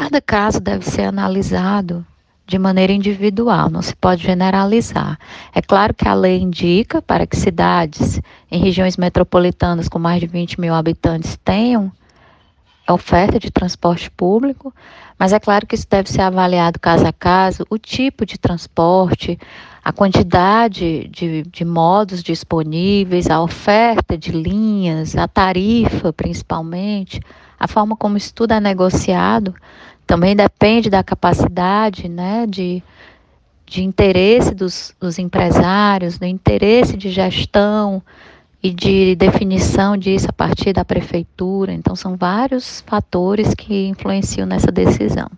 cada caso deve ser analisado de maneira individual, não se pode generalizar. É claro que a lei indica para que cidades em regiões metropolitanas com mais de 20 mil habitantes tenham oferta de transporte público, mas é claro que isso deve ser avaliado caso a caso, o tipo de transporte, a quantidade de, de modos disponíveis, a oferta de linhas, a tarifa principalmente, a forma como isso tudo é negociado, também depende da capacidade né, de, de interesse dos, dos empresários, do interesse de gestão e de definição disso a partir da prefeitura. Então, são vários fatores que influenciam nessa decisão.